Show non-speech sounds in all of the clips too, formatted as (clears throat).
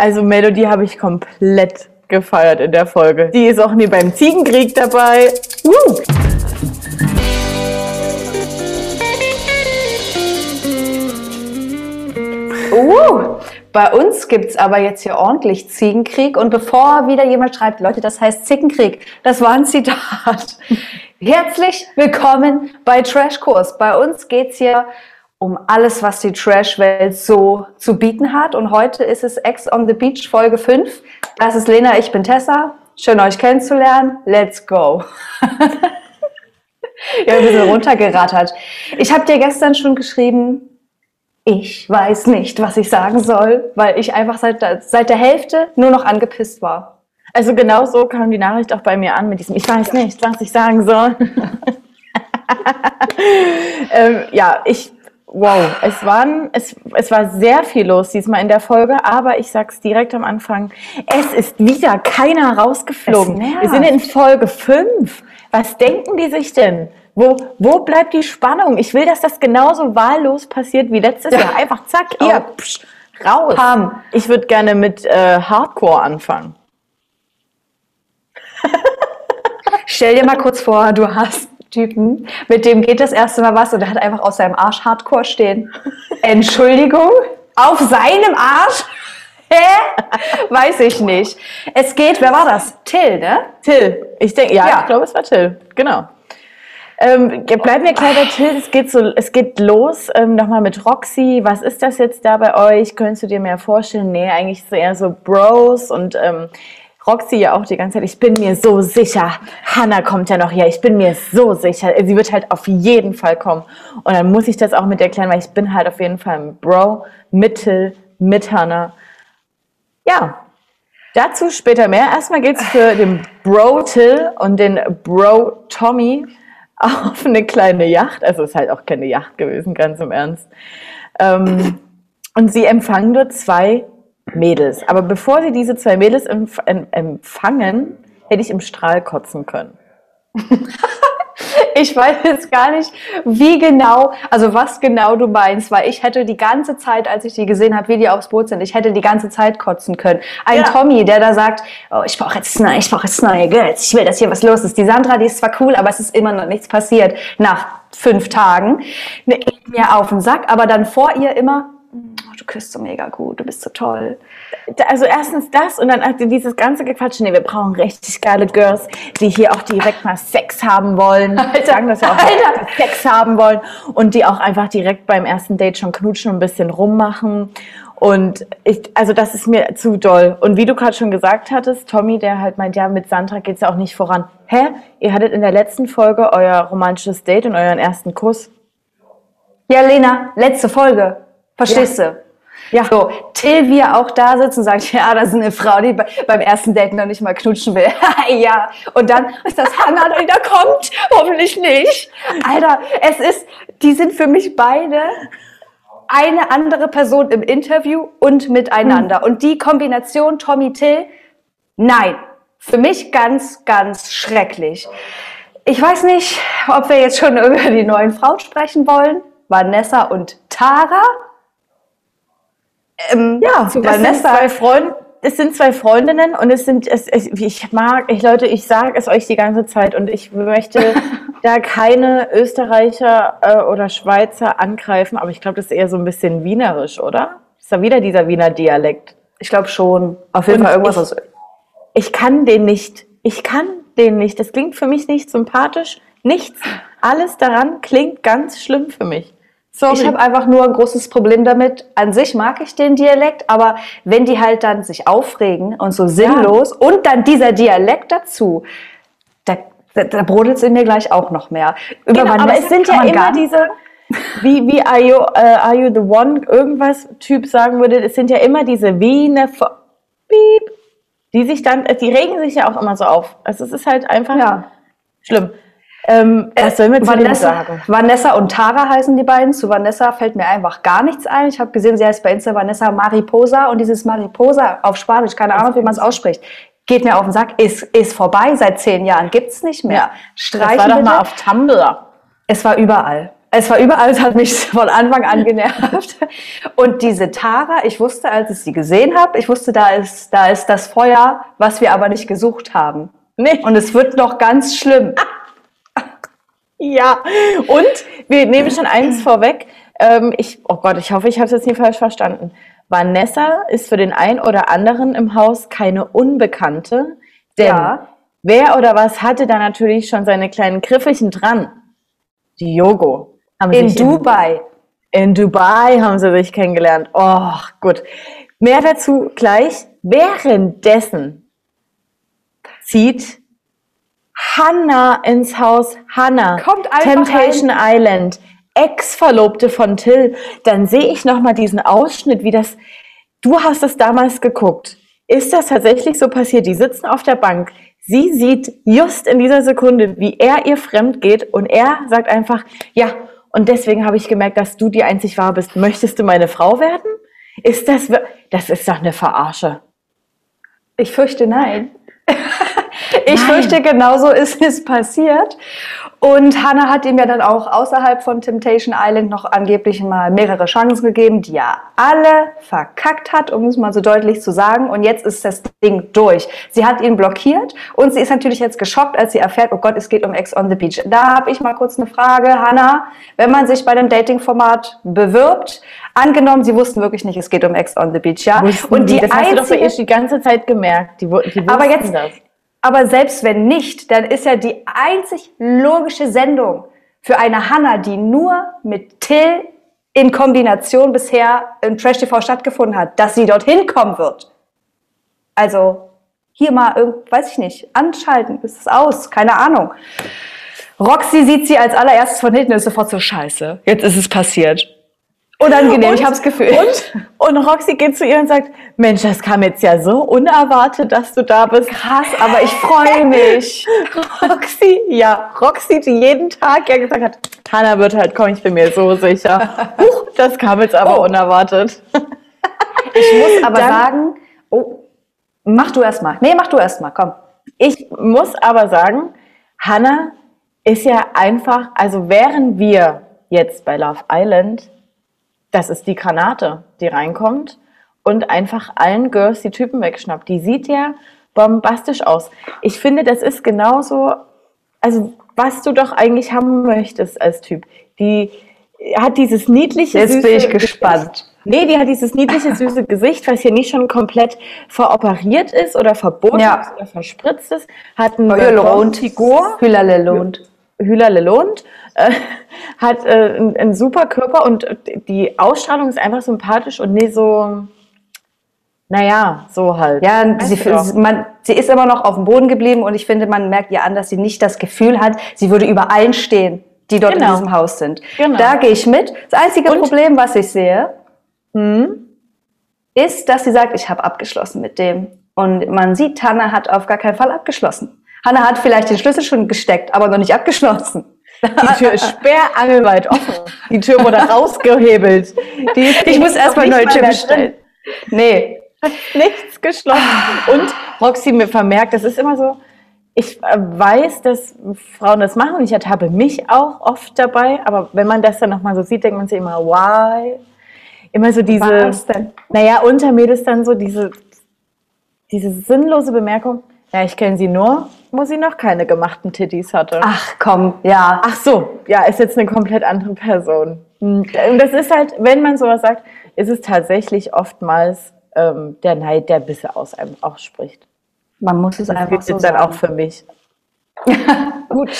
Also Melodie habe ich komplett gefeiert in der Folge. Die ist auch nie beim Ziegenkrieg dabei. Woo! Uh, bei uns gibt's aber jetzt hier ordentlich Ziegenkrieg. Und bevor wieder jemand schreibt, Leute, das heißt Zickenkrieg, das war ein Zitat. (laughs) Herzlich willkommen bei Trashkurs. Bei uns geht's hier um alles, was die Trash-Welt so zu bieten hat. Und heute ist es Ex on the Beach Folge 5. Das ist Lena, ich bin Tessa. Schön euch kennenzulernen. Let's go. (laughs) ja, ein bisschen runtergerattert. Ich habe dir gestern schon geschrieben, ich weiß nicht, was ich sagen soll, weil ich einfach seit der, seit der Hälfte nur noch angepisst war. Also genau so kam die Nachricht auch bei mir an mit diesem Ich weiß nicht, was ich sagen soll. (laughs) ähm, ja, ich wow, es, waren, es, es war sehr viel los diesmal in der Folge, aber ich sag's direkt am Anfang, es ist wieder keiner rausgeflogen. Wir sind in Folge 5. Was denken die sich denn? Wo, wo bleibt die Spannung? Ich will, dass das genauso wahllos passiert wie letztes ja. Jahr. Einfach zack, hier, oh. psch, raus. Pam. Ich würde gerne mit äh, Hardcore anfangen. Stell dir mal kurz vor, du hast Typen, mit dem geht das erste Mal was und er hat einfach aus seinem Arsch Hardcore stehen. Entschuldigung? Auf seinem Arsch? (laughs) Hä? Weiß ich nicht. Es geht, wer war das? Till, ne? Till. Ich denke, ja, ja, ich glaube, es war Till. Genau. Ähm, bleib mir klar, Till, es geht, so, es geht los ähm, nochmal mit Roxy. Was ist das jetzt da bei euch? Könntest du dir mehr vorstellen? Nee, eigentlich so eher so Bros und ähm, Roxy ja auch die ganze Zeit, ich bin mir so sicher, Hannah kommt ja noch her, ich bin mir so sicher, sie wird halt auf jeden Fall kommen. Und dann muss ich das auch mit erklären, weil ich bin halt auf jeden Fall ein Bro, Mittel, mit Hannah. Ja, dazu später mehr. Erstmal geht's für den Bro Till und den Bro Tommy auf eine kleine Yacht. Also ist halt auch keine Yacht gewesen, ganz im Ernst. Ähm, und sie empfangen dort zwei Mädels. Aber bevor sie diese zwei Mädels empf empfangen, hätte ich im Strahl kotzen können. (laughs) ich weiß jetzt gar nicht, wie genau, also was genau du meinst, weil ich hätte die ganze Zeit, als ich die gesehen habe, wie die aufs Boot sind, ich hätte die ganze Zeit kotzen können. Ein ja. Tommy, der da sagt, oh, ich brauche jetzt, neue, ich brauche jetzt neue Girls, ich will, dass hier was los ist. Die Sandra, die ist zwar cool, aber es ist immer noch nichts passiert nach fünf Tagen. Geht mir auf den Sack, aber dann vor ihr immer, du küsst so mega gut, du bist so toll. Also erstens das und dann dieses ganze Gequatsche, nee, wir brauchen richtig geile Girls, die hier auch direkt mal Sex haben wollen, (laughs) Alter, sagen das ja auch, Alter. (laughs) Sex haben wollen und die auch einfach direkt beim ersten Date schon knutschen und ein bisschen rummachen. Und ich, also das ist mir zu doll. Und wie du gerade schon gesagt hattest, Tommy, der halt meint, ja, mit Sandra geht's ja auch nicht voran. Hä? Ihr hattet in der letzten Folge euer romantisches Date und euren ersten Kuss. Ja, Lena, letzte Folge. Verstehst ja. du? Ja. So, Till, wie er auch da sitzt und sagt, ja, das ist eine Frau, die beim ersten Date noch nicht mal knutschen will. (laughs) ja. Und dann ist das Hannah, die da kommt. Hoffentlich nicht. Alter, es ist, die sind für mich beide eine andere Person im Interview und miteinander. Hm. Und die Kombination Tommy Till, nein. Für mich ganz, ganz schrecklich. Ich weiß nicht, ob wir jetzt schon (laughs) über die neuen Frauen sprechen wollen. Vanessa und Tara. Ähm, ja, zu das Vanessa. Sind zwei Freund, es sind zwei Freundinnen und es sind, es, es, ich mag, ich Leute, ich sage es euch die ganze Zeit und ich möchte (laughs) da keine Österreicher äh, oder Schweizer angreifen, aber ich glaube, das ist eher so ein bisschen wienerisch, oder? Ist da wieder dieser Wiener Dialekt? Ich glaube schon. Auf jeden und Fall irgendwas ich, aus. Ich kann den nicht. Ich kann den nicht. Das klingt für mich nicht sympathisch. Nichts. Alles daran klingt ganz schlimm für mich. Sorry. Ich habe einfach nur ein großes Problem damit. An sich mag ich den Dialekt, aber wenn die halt dann sich aufregen und so sinnlos ja. und dann dieser Dialekt dazu, da, da, da brodelt es in mir gleich auch noch mehr. Über genau, aber es sind ja immer diese, wie, wie are, you, uh, are you the one, irgendwas Typ sagen würde, es sind ja immer diese Wiener, die sich dann, die regen sich ja auch immer so auf. Also es ist halt einfach ja. schlimm. Ähm, was soll mir Vanessa, sagen? Vanessa und Tara heißen die beiden. Zu Vanessa fällt mir einfach gar nichts ein. Ich habe gesehen, sie heißt bei Insta Vanessa Mariposa und dieses Mariposa auf Spanisch, keine Ahnung, wie man es ausspricht, geht mir auf den Sack, ist, ist vorbei seit zehn Jahren, gibt's nicht mehr. Streichen das war doch mal auf Tumblr. Es war überall. es war überall, es hat mich (laughs) von Anfang an genervt. Und diese Tara, ich wusste, als ich sie gesehen habe, ich wusste, da ist, da ist das Feuer, was wir aber nicht gesucht haben. Nee. Und es wird noch ganz schlimm. Ja, und wir nehmen schon eins (clears throat) vorweg. Ähm, ich, oh Gott, ich hoffe, ich habe es jetzt nicht falsch verstanden. Vanessa ist für den einen oder anderen im Haus keine Unbekannte, denn ja. wer oder was hatte da natürlich schon seine kleinen Griffelchen dran? Die Yogo. in Dubai. In, in Dubai haben sie sich kennengelernt. Oh, gut. Mehr dazu gleich. Währenddessen zieht Hannah ins Haus. Hannah. Kommt einfach Temptation rein. Island. Ex-Verlobte von Till. Dann sehe ich nochmal diesen Ausschnitt, wie das. Du hast es damals geguckt. Ist das tatsächlich so passiert? Die sitzen auf der Bank. Sie sieht just in dieser Sekunde, wie er ihr fremd geht und er sagt einfach, ja, und deswegen habe ich gemerkt, dass du die einzig wahr bist. Möchtest du meine Frau werden? Ist das, das ist doch eine Verarsche. Ich fürchte nein. (laughs) ich Nein. fürchte, genauso ist es passiert. Und Hannah hat ihm ja dann auch außerhalb von Temptation Island noch angeblich mal mehrere Chancen gegeben, die er alle verkackt hat, um es mal so deutlich zu sagen. Und jetzt ist das Ding durch. Sie hat ihn blockiert und sie ist natürlich jetzt geschockt, als sie erfährt, oh Gott, es geht um Ex on the Beach. Da habe ich mal kurz eine Frage, Hannah. Wenn man sich bei dem Dating-Format bewirbt, angenommen, sie wussten wirklich nicht, es geht um Ex on the Beach, ja? Wussten und die, die das einzige, hast du doch bei ihr die ganze Zeit gemerkt. Die, die aber jetzt, das. Aber selbst wenn nicht, dann ist ja die einzig logische Sendung für eine Hanna, die nur mit Till in Kombination bisher im Trash TV stattgefunden hat, dass sie dorthin kommen wird. Also hier mal, weiß ich nicht, anschalten, ist es aus, keine Ahnung. Roxy sieht sie als allererstes von hinten und ist sofort so scheiße. Jetzt ist es passiert. Unangenehm, und, ich habe das Gefühl. Und, und Roxy geht zu ihr und sagt, Mensch, das kam jetzt ja so unerwartet, dass du da bist. Krass, aber ich freue (laughs) mich. Roxy, ja, Roxy, die jeden Tag ja gesagt hat, Hannah wird halt kommen, ich bin mir so sicher. (laughs) Huch, das kam jetzt aber oh. unerwartet. Ich muss aber Dann, sagen, oh, mach du erst mal. Nee, mach du erst mal, komm. Ich muss aber sagen, Hannah ist ja einfach, also während wir jetzt bei Love Island das ist die Granate, die reinkommt und einfach allen Girls die Typen wegschnappt. Die sieht ja bombastisch aus. Ich finde, das ist genauso, also was du doch eigentlich haben möchtest als Typ. Die hat dieses niedliche, Jetzt süße bin ich gespannt. Nee, die hat dieses niedliche, süße Gesicht, was hier nicht schon komplett veroperiert ist oder verboten ja. ist oder verspritzt ist. Hat ein Figur. Hülalelond. Hülalelond äh, (laughs) hat äh, einen, einen, super Körper und die Ausstrahlung ist einfach sympathisch und nicht so, naja, so halt. Ja, sie, man, sie ist immer noch auf dem Boden geblieben und ich finde, man merkt ihr an, dass sie nicht das Gefühl hat, sie würde über allen stehen, die dort genau. in diesem Haus sind. Genau. Da gehe ich mit. Das einzige und? Problem, was ich sehe, hm, ist, dass sie sagt, ich habe abgeschlossen mit dem. Und man sieht, Hanna hat auf gar keinen Fall abgeschlossen. Hanna hat vielleicht den Schlüssel schon gesteckt, aber noch nicht abgeschlossen. Die Tür ist sperrangelweit offen. Die Tür wurde (laughs) rausgehebelt. Die, ich muss erstmal neue Tür bestellen. Nee, nichts geschlossen. Und Roxy mir vermerkt, das ist immer so, ich äh, weiß, dass Frauen das machen und ich ertappe mich auch oft dabei, aber wenn man das dann nochmal so sieht, denkt man sich immer, why? Immer so diese, Was denn? naja, unter mir ist dann so diese, diese sinnlose Bemerkung, ja, ich kenne sie nur, wo sie noch keine gemachten Titties hatte. Ach komm, ja. Ach so, ja, ist jetzt eine komplett andere Person. Und das ist halt, wenn man sowas sagt, ist es tatsächlich oftmals ähm, der Neid, der Bisse aus einem ausspricht. Man muss es das einfach so dann auch für mich. (laughs) gut.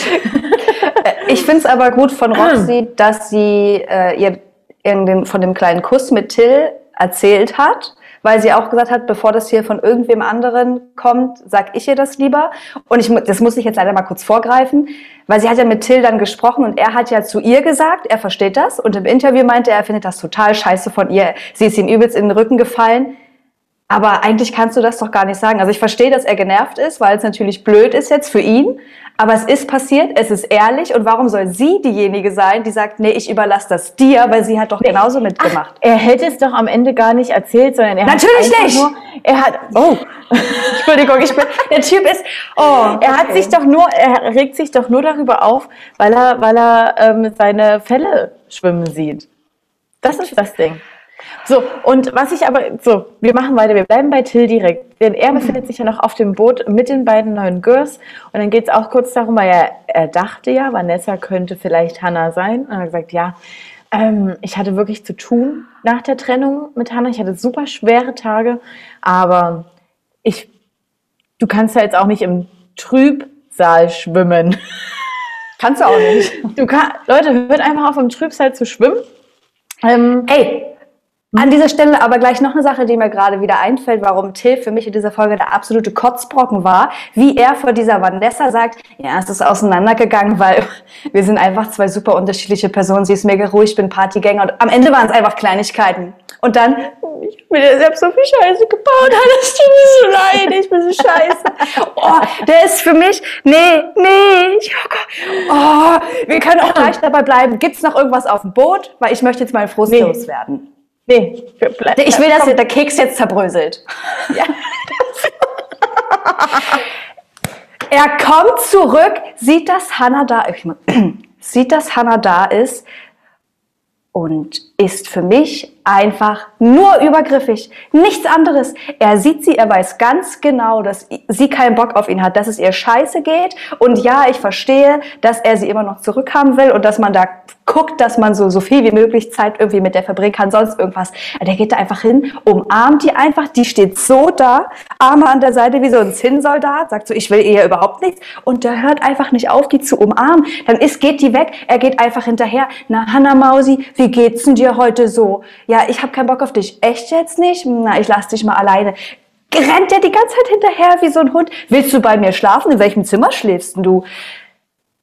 ich finde es aber gut von Roxy, dass sie äh, ihr in dem, von dem kleinen Kuss mit Till erzählt hat weil sie auch gesagt hat, bevor das hier von irgendwem anderen kommt, sag ich ihr das lieber. Und ich, das muss ich jetzt leider mal kurz vorgreifen, weil sie hat ja mit Till dann gesprochen und er hat ja zu ihr gesagt, er versteht das. Und im Interview meinte er, er findet das total scheiße von ihr. Sie ist ihm übelst in den Rücken gefallen. Aber eigentlich kannst du das doch gar nicht sagen. Also ich verstehe, dass er genervt ist, weil es natürlich blöd ist jetzt für ihn. Aber es ist passiert, es ist ehrlich. Und warum soll sie diejenige sein, die sagt, nee, ich überlasse das dir, weil sie hat doch genauso mitgemacht. Ach, er hätte es doch am Ende gar nicht erzählt, sondern er natürlich hat nicht. Nur, er hat, oh, (laughs) Entschuldigung, ich bin, (laughs) der Typ ist, oh, er hat sich doch nur, er regt sich doch nur darüber auf, weil er, weil er ähm, seine Fälle schwimmen sieht. Das ist das Ding. So, und was ich aber, so, wir machen weiter, wir bleiben bei Till direkt. Denn er befindet sich ja noch auf dem Boot mit den beiden neuen Girls. Und dann geht es auch kurz darum, weil er, er dachte ja, Vanessa könnte vielleicht Hannah sein. Und er hat gesagt, ja, ähm, ich hatte wirklich zu tun nach der Trennung mit Hannah. Ich hatte super schwere Tage, aber ich, du kannst ja jetzt auch nicht im Trübsal schwimmen. Kannst du auch nicht. Du kann, Leute, hört einfach auf, im Trübsal zu schwimmen. Ähm, Ey, an dieser Stelle aber gleich noch eine Sache, die mir gerade wieder einfällt, warum Till für mich in dieser Folge der absolute Kotzbrocken war, wie er vor dieser Vanessa sagt, ja, es ist auseinandergegangen, weil (laughs) wir sind einfach zwei super unterschiedliche Personen, sie ist mega ruhig, ich bin Partygänger und am Ende waren es einfach Kleinigkeiten. Und dann, ich bin ja selbst so viel Scheiße gebaut, (laughs) das tut mir so leid, ich bin so scheiße. Oh, der ist für mich, nee, nee, ich, oh, oh, wir können auch gleich dabei bleiben. Gibt's noch irgendwas auf dem Boot? Weil ich möchte jetzt mal Frust nee. loswerden. Nee, ich will, dass der Keks jetzt zerbröselt. (laughs) Ja. (laughs) er kommt zurück, sieht, dass Hannah da, (clears throat) sieht, dass Hannah da ist und ist für mich einfach nur übergriffig. Nichts anderes. Er sieht sie, er weiß ganz genau, dass sie keinen Bock auf ihn hat, dass es ihr scheiße geht. Und ja, ich verstehe, dass er sie immer noch zurückhaben will und dass man da guckt, dass man so, so viel wie möglich Zeit irgendwie mit der verbringen kann, sonst irgendwas. Der geht da einfach hin, umarmt die einfach, die steht so da, Arme an der Seite wie so ein Zinnsoldat, sagt so, ich will ihr überhaupt nichts und der hört einfach nicht auf, die zu umarmen. Dann ist, geht die weg, er geht einfach hinterher. Na, Hanna Mausi, wie geht's denn dir heute so? Ja, ich habe keinen Bock auf dich. Echt jetzt nicht? Na, ich lass dich mal alleine rennt der die ganze Zeit hinterher wie so ein Hund. Willst du bei mir schlafen? In welchem Zimmer schläfst denn du?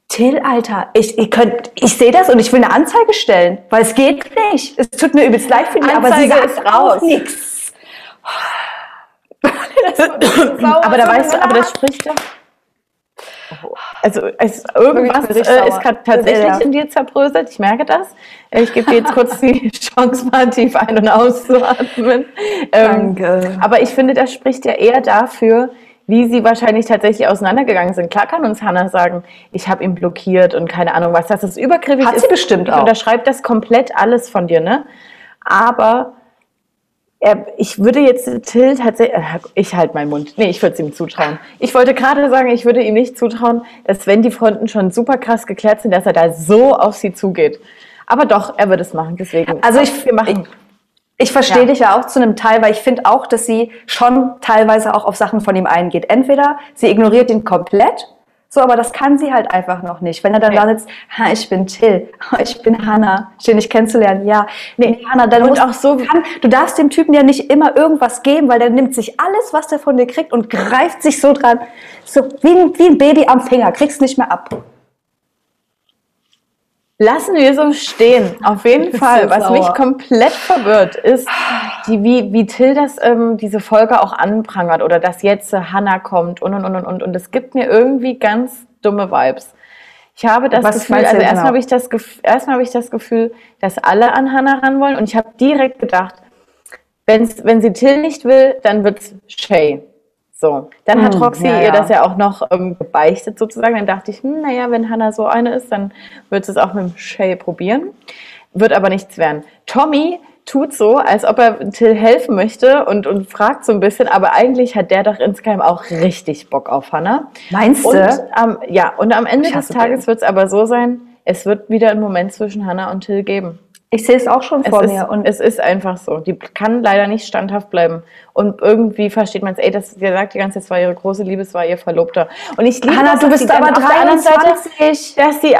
Till, Alter, ich, ich, könnt, ich sehe das und ich will eine Anzeige stellen, weil es geht nicht. Es tut mir übelst leid für die, aber sie sagt ist raus. nichts. (laughs) aber da weißt du, aber das spricht doch. Also es, irgendwas äh, ist gerade tatsächlich ja. in dir zerbröselt. Ich merke das. Ich gebe dir jetzt kurz die (laughs) Chance, mal tief ein- und auszuatmen. Ähm, Danke. aber ich finde, das spricht ja eher dafür, wie sie wahrscheinlich tatsächlich auseinandergegangen sind. Klar kann uns Hannah sagen, ich habe ihn blockiert und keine Ahnung was. Das ist übergriffig. Hat sie bestimmt ich auch. Ich unterschreibe das komplett alles von dir, ne? Aber er, ich würde jetzt Till tatsächlich, äh, ich halte meinen Mund. Nee, ich würde es ihm zutrauen. Ich wollte gerade sagen, ich würde ihm nicht zutrauen, dass wenn die Fronten schon super krass geklärt sind, dass er da so auf sie zugeht. Aber doch, er wird es machen. Deswegen. Also ich, wir machen. Ich, ich verstehe ja. dich ja auch zu einem Teil, weil ich finde auch, dass sie schon teilweise auch auf Sachen von ihm eingeht. Entweder sie ignoriert ihn komplett, so, aber das kann sie halt einfach noch nicht. Wenn er dann okay. da sitzt, ha, ich bin Till, (laughs) ich bin Hannah, schön dich kennenzulernen, ja. Nee, Hannah, dann und auch so, kann, du darfst dem Typen ja nicht immer irgendwas geben, weil der nimmt sich alles, was der von dir kriegt und greift sich so dran, so wie ein, wie ein Baby am Finger, kriegst nicht mehr ab. Lassen wir so stehen. Auf jeden Fall. Was sauer. mich komplett verwirrt, ist, die, wie, wie Till das ähm, diese Folge auch anprangert oder dass jetzt äh, Hannah kommt und und und und und. Und es gibt mir irgendwie ganz dumme Vibes. Ich habe das Was Gefühl, also erstmal genau? habe ich das erstmal habe ich das Gefühl, dass alle an Hannah ran wollen und ich habe direkt gedacht, wenn's, wenn sie Till nicht will, dann wird's Shay. So, dann hat hm, Roxy ja, ihr das ja auch noch ähm, gebeichtet sozusagen. Dann dachte ich, hm, naja, wenn Hannah so eine ist, dann wird sie es auch mit dem Shay probieren. Wird aber nichts werden. Tommy tut so, als ob er Till helfen möchte und, und fragt so ein bisschen, aber eigentlich hat der doch insgeheim auch richtig Bock auf Hannah. Meinst du? Ähm, ja, und am Ende des Tages wird es aber so sein, es wird wieder einen Moment zwischen Hannah und Till geben. Ich sehe es auch schon vor es mir. Ist, und es ist einfach so. Die kann leider nicht standhaft bleiben. Und irgendwie versteht man es, ey, das, der sagt die ganze Zeit, es war ihre große Liebe, es war ihr Verlobter. Und ich liebe Hanna, das, du bist aber 23. dass die,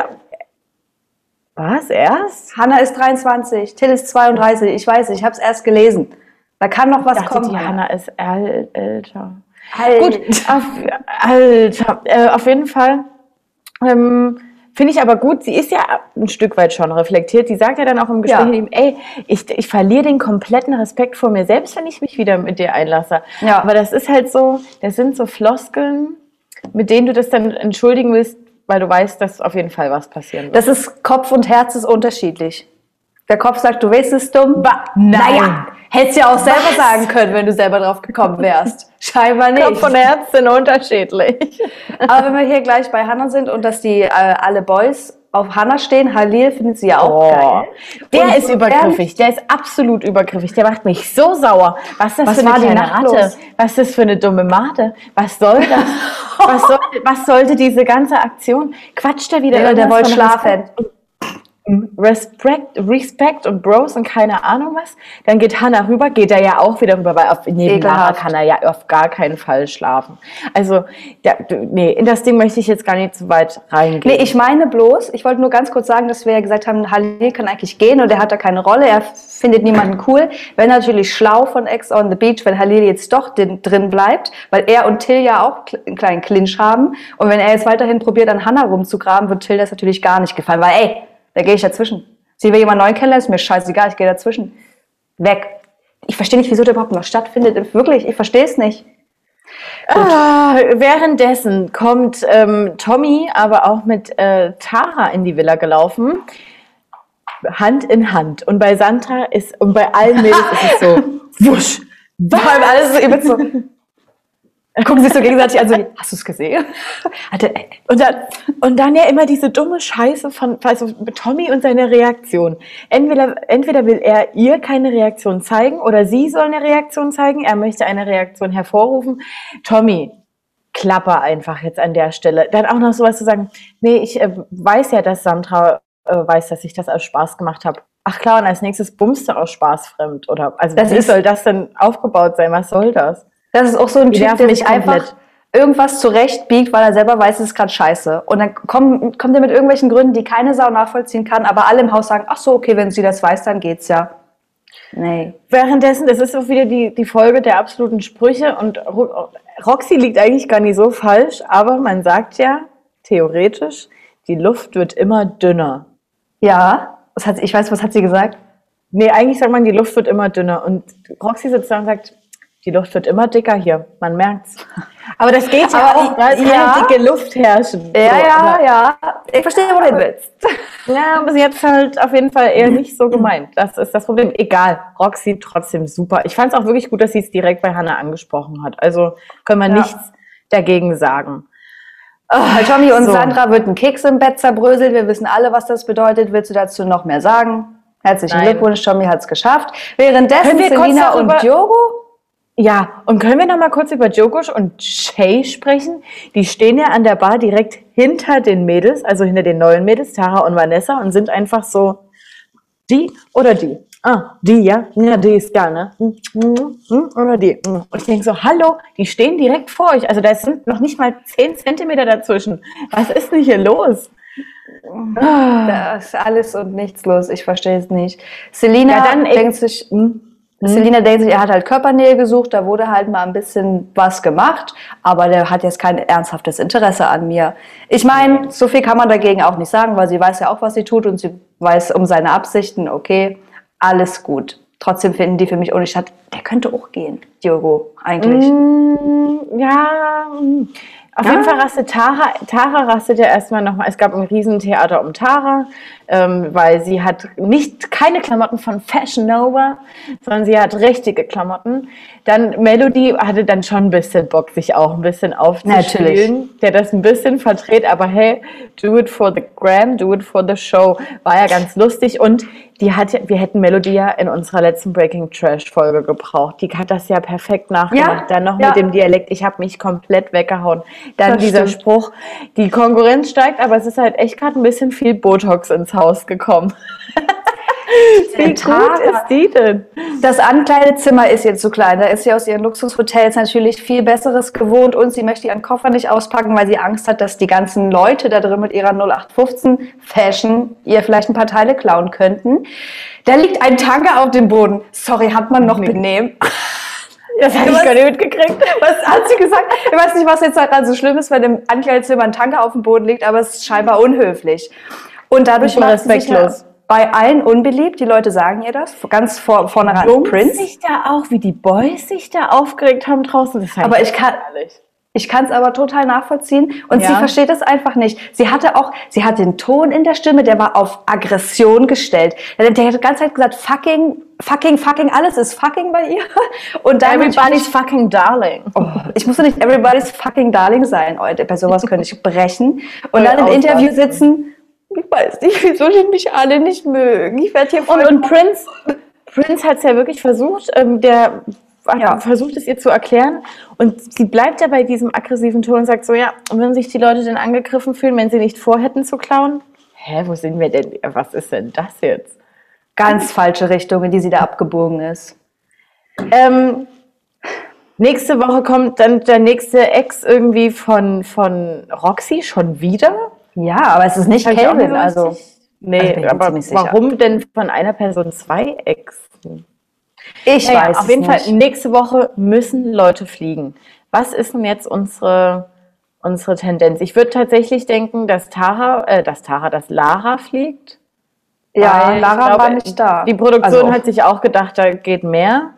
was, erst? Hanna ist 23, Till ist 32. Ich weiß, ich habe es erst gelesen. Da kann noch was ich dachte, kommen. Die Hanna ist älter. Alt. Gut, auf, Alter. Äh, auf jeden Fall ähm, Finde ich aber gut. Sie ist ja ein Stück weit schon reflektiert. Die sagt ja dann auch im Gespräch Ja. mit ihm, ey, ich, ich verliere den kompletten Respekt vor mir selbst, wenn ich mich wieder mit dir einlasse. Ja. Aber das ist halt so, das sind so Floskeln, mit denen du das dann entschuldigen willst, weil du weißt, dass auf jeden Fall was passieren wird. Das ist Kopf und Herz ist unterschiedlich. Der Kopf sagt, du weißt es dumm. Ba- nein. Naja, hättest ja auch selber Was? sagen können, wenn du selber drauf gekommen wärst. (laughs) Scheinbar nicht. Kopf und Herz sind unterschiedlich. (laughs) Aber wenn wir hier gleich bei Hannah sind und dass die äh, alle Boys auf Hannah stehen, Halil findet sie ja auch geil. Der Und ist übergriffig, der ist absolut übergriffig, der macht mich so sauer. Was ist das Was für eine kleine Ratte? Was ist das für eine dumme Mate? Was soll das? (laughs) was, soll, was sollte diese ganze Aktion? Quatscht er wieder Ja, der wollte schlafen. Respect, Respect und Bros und keine Ahnung was. Dann geht Hannah rüber, geht er ja auch wieder rüber, weil auf, neben Lara kann er ja auf gar keinen Fall schlafen. Also, ja, nee, in das Ding möchte ich jetzt gar nicht zu weit reingehen. Nee, ich meine bloß, ich wollte nur ganz kurz sagen, dass wir ja gesagt haben, Halil kann eigentlich gehen und er hat da keine Rolle, er findet niemanden cool. Wäre natürlich schlau von Ex on the Beach, wenn Halil jetzt doch drin bleibt, weil er und Till ja auch einen kleinen Clinch haben. Und wenn er jetzt weiterhin probiert, an Hannah rumzugraben, wird Till das natürlich gar nicht gefallen, weil ey, da gehe ich dazwischen. Sie will jemand neuen kennenlernen, ist mir scheißegal, ich gehe dazwischen. Weg. Ich verstehe nicht, wieso der überhaupt noch stattfindet. Wirklich, ich verstehe es nicht. Ah, währenddessen kommt ähm, Tommy aber auch mit äh, Tara in die Villa gelaufen. Hand in Hand. Und bei Sandra ist, und bei allen Mädels ist es so, (laughs) wusch. Vor allem alles so übelst so. Gucken sich so gegenseitig an, so, hast du es gesehen? Und dann, und dann ja immer diese dumme Scheiße von also Tommy und seine Reaktion. Entweder, entweder will er ihr keine Reaktion zeigen oder sie soll eine Reaktion zeigen. Er möchte eine Reaktion hervorrufen. Tommy, klapper einfach jetzt an der Stelle. Dann auch noch sowas zu sagen, nee, ich äh, weiß ja, dass Sandra äh, weiß, dass ich das aus Spaß gemacht habe. Ach klar, und als nächstes bummst du aus Spaß fremd. Oder also Das wie ist- soll das denn aufgebaut sein? Was soll das? Das ist auch so ein Die Typ, der mich sich einfach komplett. irgendwas zurechtbiegt, weil er selber weiß, es ist gerade scheiße. Und dann kommt, kommt er mit irgendwelchen Gründen, die keine Sau nachvollziehen kann, aber alle im Haus sagen, ach so, okay, wenn sie das weiß, dann geht's ja. Nee. Währenddessen, das ist auch wieder die, die Folge der absoluten Sprüche und Ro- Roxy liegt eigentlich gar nicht so falsch, aber man sagt ja theoretisch, die Luft wird immer dünner. Ja, was hat, ich weiß, was hat sie gesagt? Nee, eigentlich sagt man, die Luft wird immer dünner und Roxy sitzt da und sagt, die Luft wird immer dicker hier, man merkt's. Aber das geht ja Aber auch, da ist ja. keine dicke Luft herrschen. Ja, So, ja, ja. Ich verstehe, wo du willst. Ja, aber sie hat es halt auf jeden Fall eher nicht so gemeint. Das ist das Problem. Egal, Roxy trotzdem super. Ich fand es auch wirklich gut, dass sie es direkt bei Hannah angesprochen hat. Also können wir Ja. nichts dagegen sagen. Bei Tommy und So. Sandra wird ein Keks im Bett zerbröselt. Wir wissen alle, was das bedeutet. Willst du dazu noch mehr sagen? Herzlichen Nein. Glückwunsch, Tommy hat es geschafft. Währenddessen Selina und Diogo Ja, und können wir noch mal kurz über Jokosch und Shay sprechen? Die stehen ja an der Bar direkt hinter den Mädels, also hinter den neuen Mädels, Tara und Vanessa, und sind einfach so, die oder die? Ah, die, ja? Ja, die ist geil, ne? Hm, hm, hm, Oder die? Und ich denke so, hallo, die stehen direkt vor euch. Also da sind noch nicht mal 10 Zentimeter dazwischen. Was ist denn hier los? Da ist alles und nichts los. Ich verstehe es nicht. Selina Ja, dann- denkt sich, hm, Selina denkt sich, er hat halt Körpernähe gesucht, da wurde halt mal ein bisschen was gemacht, aber der hat jetzt kein ernsthaftes Interesse an mir. Ich meine, so viel kann man dagegen auch nicht sagen, weil sie weiß ja auch, was sie tut und sie weiß um seine Absichten, okay, alles gut. Trotzdem finden die für mich ohne statt. Der könnte auch gehen, Diogo, eigentlich. Mm, Ja, mm. auf Ja. jeden Fall rastet Tara, Tara rastet ja erstmal nochmal, es gab ein Riesentheater um Tara, ähm, weil sie hat nicht, keine Klamotten von Fashion Nova, sondern sie hat richtige Klamotten. Dann Melody hatte dann schon ein bisschen Bock, sich auch ein bisschen aufzuspielen, der das ein bisschen verdreht, aber hey, do it for the gram, do it for the show, war ja ganz lustig und die hat wir hätten Melody ja in unserer letzten Breaking Trash Folge gebraucht. Die hat das ja perfekt nachgemacht. Ja, Dann noch ja. mit dem Dialekt. Ich habe mich komplett weggehauen. Dann Das dieser stimmt. Spruch, die Konkurrenz steigt, aber es ist halt echt gerade ein bisschen viel Botox ins Haus gekommen. (laughs) Wie gut ist die denn? Das Ankleidezimmer ist jetzt zu klein. Da ist sie aus ihren Luxushotels natürlich viel Besseres gewohnt und sie möchte ihren Koffer nicht auspacken, weil sie Angst hat, dass die ganzen Leute da drin mit ihrer 0815 Fashion ihr vielleicht ein paar Teile klauen könnten. Da liegt ein Tanker auf dem Boden. Sorry, hat man noch Nee. Benehmen? (laughs) Das habe ich gar nicht mitgekriegt. Was hat sie gesagt? Ich weiß nicht, was jetzt daran so schlimm ist, wenn im Ankleidezimmer ein Tanker auf dem Boden liegt, aber es ist scheinbar unhöflich. Und dadurch macht sie sich ja bei allen unbeliebt. Die Leute sagen ihr das ganz vor, vornherein. Prince sich da auch, wie die Boys sich da aufgeregt haben draußen. Das aber ich kann, ehrlich. Ich kann es aber total nachvollziehen und ja. sie versteht es einfach nicht. Sie hatte auch, sie hat den Ton in der Stimme, der war auf Aggression gestellt. Der, der hat die ganze Zeit gesagt, fucking, fucking, fucking, alles ist fucking bei ihr. (laughs) Und dann everybody's fucking darling. Oh, ich musste nicht everybody's fucking darling sein. Oh, bei sowas könnte ich brechen. Und dann im Interview sitzen. Ich weiß nicht, wieso die mich alle nicht mögen. Ich werde hier voll. Und, und Prince, Prince hat es ja wirklich versucht. Ähm, der ja. versucht es ihr zu erklären und sie bleibt ja bei diesem aggressiven Ton und sagt so, ja, und wenn sich die Leute denn angegriffen fühlen, wenn sie nicht vorhätten zu klauen? Hä, wo sind wir denn? Was ist denn das jetzt? Ganz falsche Richtung, in die sie da abgebogen ist. Ähm, nächste Woche kommt dann der nächste Ex irgendwie von, von Roxy schon wieder. Ja, aber es ist nicht Calvin, also. Nee, also aber warum denn von einer Person zwei Exen? Ich naja, weiß. Auf jeden nicht. Fall, nächste Woche müssen Leute fliegen. Was ist denn jetzt unsere, unsere Tendenz? Ich würde tatsächlich denken, dass Tara, äh, dass Tara, dass Lara fliegt. Ja, Lara glaube, war nicht da. Die Produktion also. hat sich auch gedacht, da geht mehr.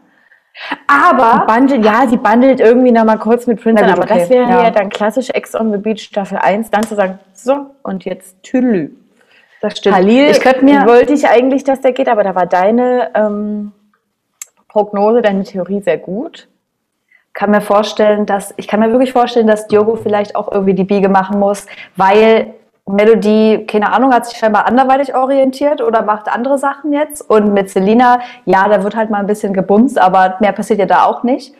Aber bundelt, ja, sie bundelt irgendwie noch mal kurz mit Prince an, aber okay. das wäre ja. ja. dann klassisch Ex on the Beach Staffel 1, dann zu sagen, so, und jetzt Tüdelü. Das stimmt. Halil, ich könnte mir wollte ich eigentlich, dass der geht, aber da war deine ähm, Prognose, deine Theorie sehr gut. Kann mir vorstellen, dass ich kann mir wirklich vorstellen, dass Diogo vielleicht auch irgendwie die Biege machen muss, weil Melodie, keine Ahnung, hat sich scheinbar anderweitig orientiert oder macht andere Sachen jetzt. Und mit Selina, ja, da wird halt mal ein bisschen gebumst, aber mehr passiert ja da auch nicht.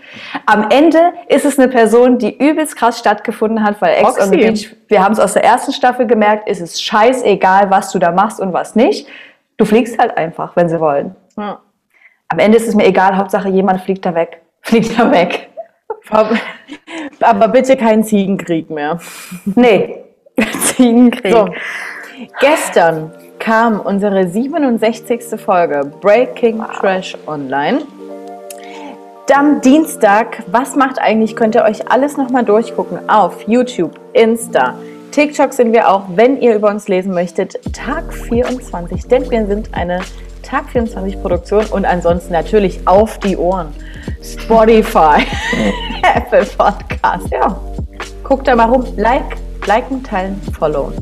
Am Ende ist es eine Person, die übelst krass stattgefunden hat, weil Ex on the Beach, wir haben es aus der ersten Staffel gemerkt, ist es scheißegal, was du da machst und was nicht. Du fliegst halt einfach, wenn sie wollen. Ja. Am Ende ist es mir egal, Hauptsache jemand fliegt da weg. (laughs) Fliegt da weg. Aber bitte kein Ziegenkrieg mehr. Nee, (laughs) Ziegenkrieg. So. Gestern kam unsere 67. Folge Breaking wow. Trash online. Am Dienstag, was macht eigentlich, könnt ihr euch alles nochmal durchgucken auf YouTube, Insta, TikTok sind wir auch, wenn ihr über uns lesen möchtet, Tag 24, denn wir sind eine Tag 24 Produktion und ansonsten natürlich auf die Ohren. Spotify, (laughs) Apple Podcast. Ja, guckt da mal rum. Like, liken, teilen, followen.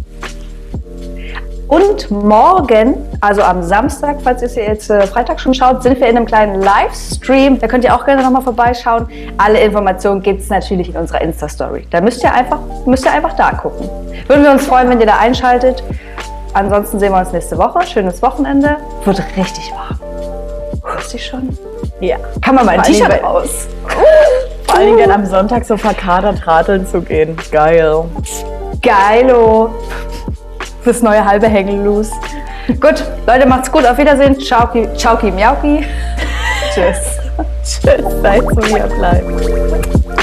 Und morgen, also am Samstag, falls ihr es jetzt äh, Freitag schon schaut, sind wir in einem kleinen Livestream. Da könnt ihr auch gerne nochmal vorbeischauen. Alle Informationen gibt es natürlich in unserer Insta-Story. Da müsst ihr, einfach, müsst ihr einfach da gucken. Würden wir uns freuen, wenn ihr da einschaltet. Ansonsten sehen wir uns nächste Woche. Schönes Wochenende. Wird richtig warm. Richtig schon? Ja. Kann man mal ein T-Shirt raus. (laughs) Vor allen Dingen dann am Sonntag so verkadert radeln zu gehen. Geil. Geilo. Fürs neue halbe Hängen los. gut, Leute, macht's gut. Auf Wiedersehen. Ciao, Ciao, Miauki. Tschüss. (laughs) Tschüss. Seid so, wie ihr bleibt.